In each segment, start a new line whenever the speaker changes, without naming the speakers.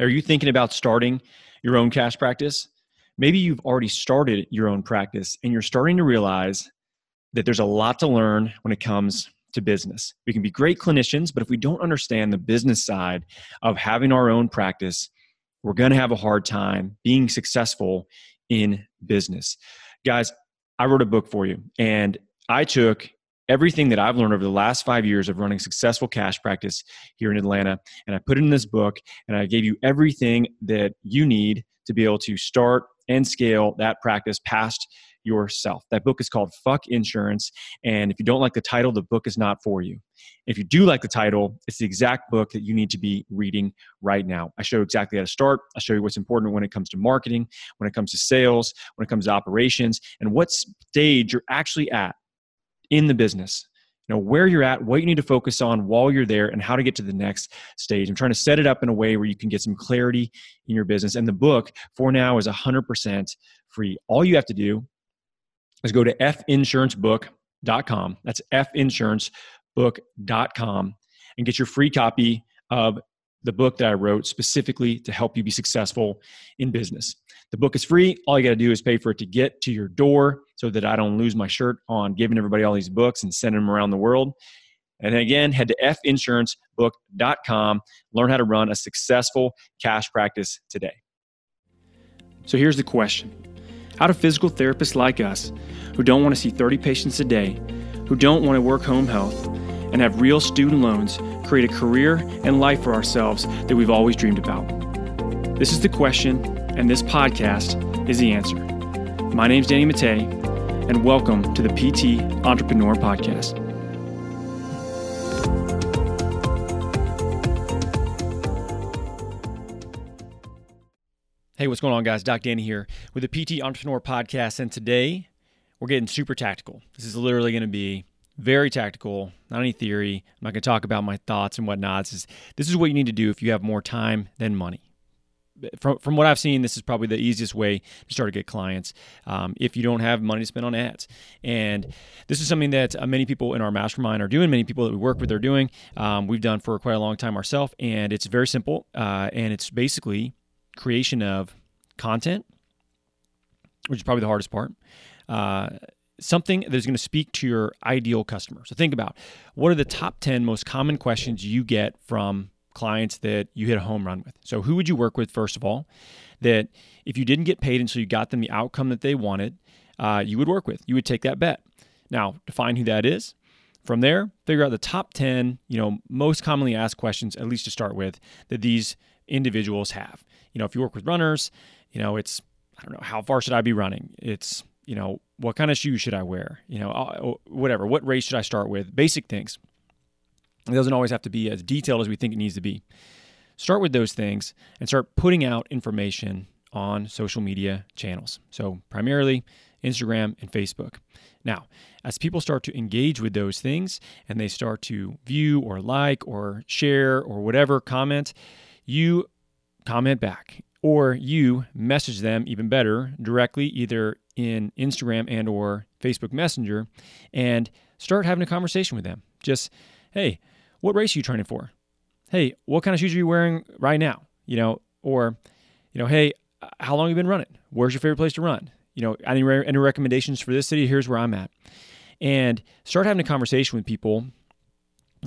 Are you thinking about starting your own cash practice? Maybe you've already started your own practice and you're starting to realize that there's a lot to learn when it comes to business. We can be great clinicians, but if we don't understand the business side of having our own practice, we're going to have a hard time being successful in business. Guys, I wrote a book for you and I took everything that I've learned over the last five years of running successful cash practice here in Atlanta, and I put it in this book, and I gave you everything that you need to be able to start and scale that practice past yourself. That book is called Fuck Insurance. And if you don't like the title, the book is not for you. If you do like the title, it's the exact book that you need to be reading right now. I show exactly how to start. I show you what's important when it comes to marketing, when it comes to sales, when it comes to operations, and what stage you're actually at in the business. You know where you're at what you need to focus on while you're there and how to get to the next stage. I'm trying to set it up in a way where you can get some clarity in your business. And the book for now is 100% free. All you have to do is go to finsurancebook.com. That's finsurancebook.com and get your free copy of the book that I wrote specifically to help you be successful in business. The book is free. All you got to do is pay for it to get to your door so that I don't lose my shirt on giving everybody all these books and sending them around the world. And again, head to finsurancebook.com. Learn how to run a successful cash practice today. So here's the question how do physical therapists like us, who don't want to see 30 patients a day, who don't want to work home health, and have real student loans, create a career and life for ourselves that we've always dreamed about? This is the question, and this podcast is the answer. My name is Danny Matta, and welcome to the PT Entrepreneur Podcast. Hey, what's going on, guys? Doc Danny here with the PT Entrepreneur Podcast, and today we're getting super tactical. This is literally going to be very tactical, not any theory. I'm not going to talk about my thoughts and whatnot. This is, this is what you need to do if you have more time than money. From, from what I've seen, this is probably the easiest way to start to get clients um, if you don't have money to spend on ads. And this is something that uh, many people in our mastermind are doing, many people that we work with are doing. Um, we've done for quite a long time ourselves, and it's very simple. Uh, and it's basically creation of content, which is probably the hardest part. Uh, something that is going to speak to your ideal customer. So think about what are the top 10 most common questions you get from clients that you hit a home run with. So who would you work with first of all? That if you didn't get paid until you got them the outcome that they wanted, uh, you would work with. You would take that bet. Now define who that is. From there, figure out the top 10, you know, most commonly asked questions, at least to start with, that these individuals have. You know, if you work with runners, you know, it's, I don't know, how far should I be running? It's, you know, what kind of shoes should I wear? You know, uh, whatever. What race should I start with? Basic things. It doesn't always have to be as detailed as we think it needs to be. Start with those things and start putting out information on social media channels. So, primarily Instagram and Facebook. Now, as people start to engage with those things and they start to view or like or share or whatever comment, you comment back or you message them even better directly either in Instagram and or Facebook Messenger and start having a conversation with them. Just, hey, what race are you training for? Hey, what kind of shoes are you wearing right now? You know, or, you know, hey, how long have you been running? Where's your favorite place to run? You know, any, any recommendations for this city? Here's where I'm at. And start having a conversation with people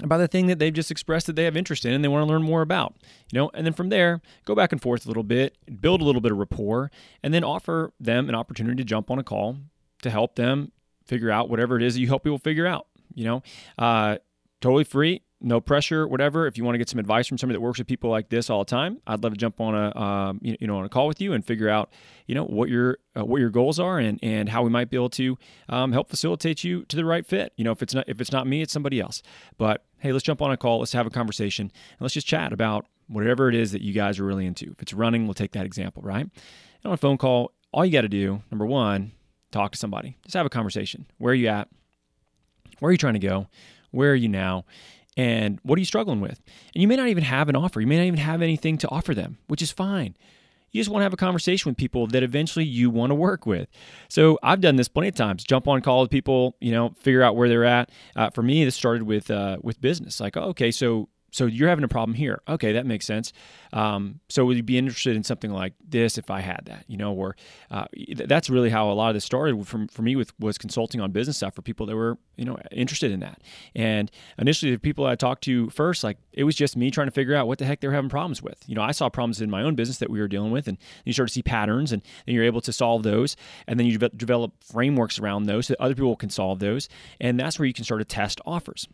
about the thing that they've just expressed that they have interest in and they want to learn more about you know? And then from there go back and forth a little bit build a little bit of rapport and then offer them an opportunity to jump on a call to help them figure out whatever it is that you help people figure out you know? Uh, totally free no pressure, whatever. If you want to get some advice from somebody that works with people like this all the time, I'd love to jump on a um, you, know on a call with you and figure out you know what your uh, what your goals are and and how we might be able to um, help facilitate you to the right fit. You know, if it's not if it's not me, it's somebody else. But hey, let's jump on a call. Let's have a conversation and let's just chat about whatever it is that you guys are really into. If it's running, we'll take that example, right? And on a phone call, all you got to do, number one, talk to somebody. Just have a conversation. Where are you at? Where are you trying to go? Where are you now? And what are you struggling with? And you may not even have an offer. You may not even have anything to offer them, which is fine. You just want to have a conversation with people that eventually you want to work with. So I've done this plenty of times. Jump on call with people, you know, figure out where they're at. Uh, for me, this started with uh, with business. Like, oh, okay, so So you're having a problem here. Okay, that makes sense. Um, so would you be interested in something like this if I had that? You know, or uh, that's really how a lot of this started from for me with was consulting on business stuff for people that were you know interested in that. And initially, the people I talked to first, like it was just me trying to figure out what the heck they were having problems with. You know, I saw problems in my own business that we were dealing with, and you start to see patterns, and then you're able to solve those, and then you develop frameworks around those so that other people can solve those, and that's where you can start to test offers.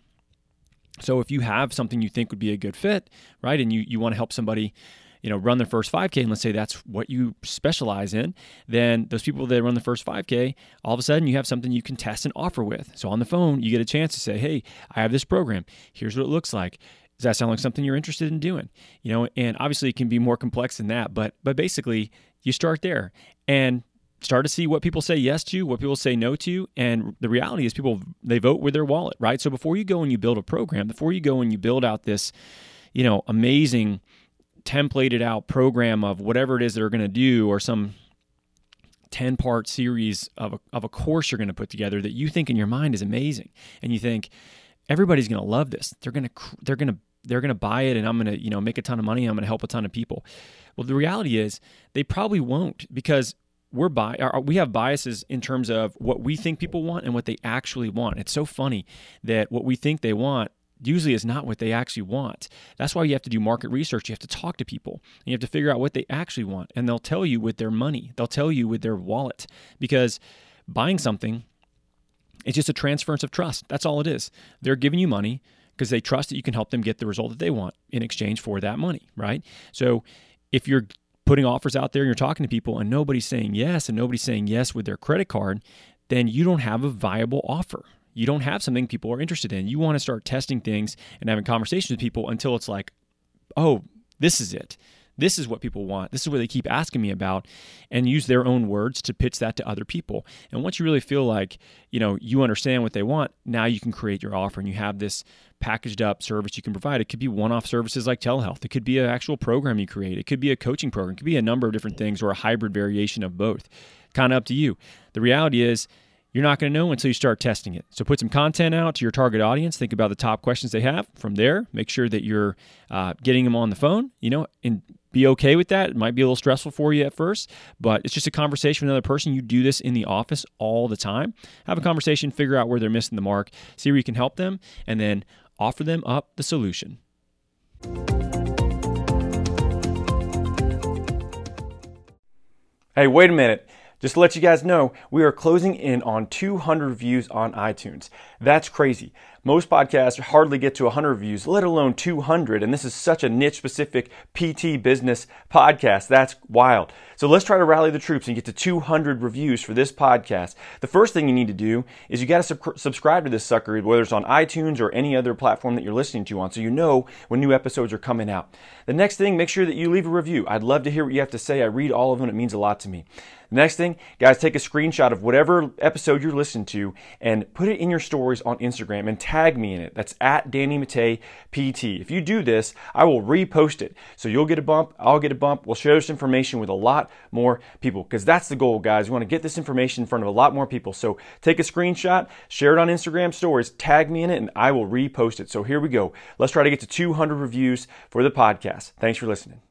So if you have something you think would be a good fit, right, and you, you want to help somebody, you know, run their first 5K, and let's say that's what you specialize in, then those people that run the first 5K, all of a sudden you have something you can test and offer with. So on the phone, you get a chance to say, hey, I have this program. Here's what it looks like. Does that sound like something you're interested in doing? You know, and obviously it can be more complex than that, but but basically you start there. And start to see what people say yes to, what people say no to, and the reality is people they vote with their wallet, right? So before you go and you build a program, before you go and you build out this, you know, amazing templated out program of whatever it is they're going to do or some 10 part series of a, of a course you're going to put together that you think in your mind is amazing and you think everybody's going to love this they're going to they're going to they're going to buy it and I'm going to, you know, make a ton of money. I'm going to help a ton of people. Well, the reality is they probably won't because we're bi- we have biases in terms of what we think people want and what they actually want. It's so funny that what we think they want usually is not what they actually want. That's why you have to do market research. You have to talk to people. and you have to figure out what they actually want. And they'll tell you with their money, they'll tell you with their wallet because buying something is just a transference of trust. That's all it is. They're giving you money because they trust that you can help them get the result that they want in exchange for that money, right? So if you're putting offers out there and you're talking to people and nobody's saying yes and nobody's saying yes with their credit card, then you don't have a viable offer. You don't have something people are interested in. You want to start testing things and having conversations with people until it's like, oh, this is it. This is what people want. This is what they keep asking me about, and use their own words to pitch that to other people. And once you really feel like you know you understand what they want, now you can create your offer, and you have this packaged up service you can provide. It could be one-off services like telehealth. It could be an actual program you create. It could be a coaching program. It could be a number of different things, or a hybrid variation of both. Kind of up to you. The reality is you're not going to know until you start testing it. So put some content out to your target audience. Think about the top questions they have. From there, make sure that you're uh, getting them on the phone. You know, and be okay with that. It might be a little stressful for you at first, but it's just a conversation with another person. You do this in the office all the time. Have a mm-hmm. conversation, figure out where they're missing the mark, see where you can help them, and then offer them up the solution. Hey, wait a minute. Just to let you guys know, we are closing in on 200 views on iTunes. That's crazy. Most podcasts hardly get to 100 views, let alone 200. And this is such a niche specific PT business podcast. That's wild. So let's try to rally the troops and get to 200 reviews for this podcast. The first thing you need to do is you got to sub- subscribe to this sucker, whether it's on iTunes or any other platform that you're listening to on, so you know when new episodes are coming out. The next thing, make sure that you leave a review. I'd love to hear what you have to say. I read all of them. It means a lot to me. The next thing, guys, take a screenshot of whatever episode you're listening to and put it in your stories on Instagram and tag me in it. That's at Danny Matta PT. If you do this, I will repost it. So you'll get a bump, I'll get a bump. We'll share this information with a lot more people because that's the goal, guys. We want to get this information in front of a lot more people. So take a screenshot, share it on Instagram stories, tag me in it, and I will repost it. So here we go. Let's try to get to 200 reviews for the podcast. Thanks for listening.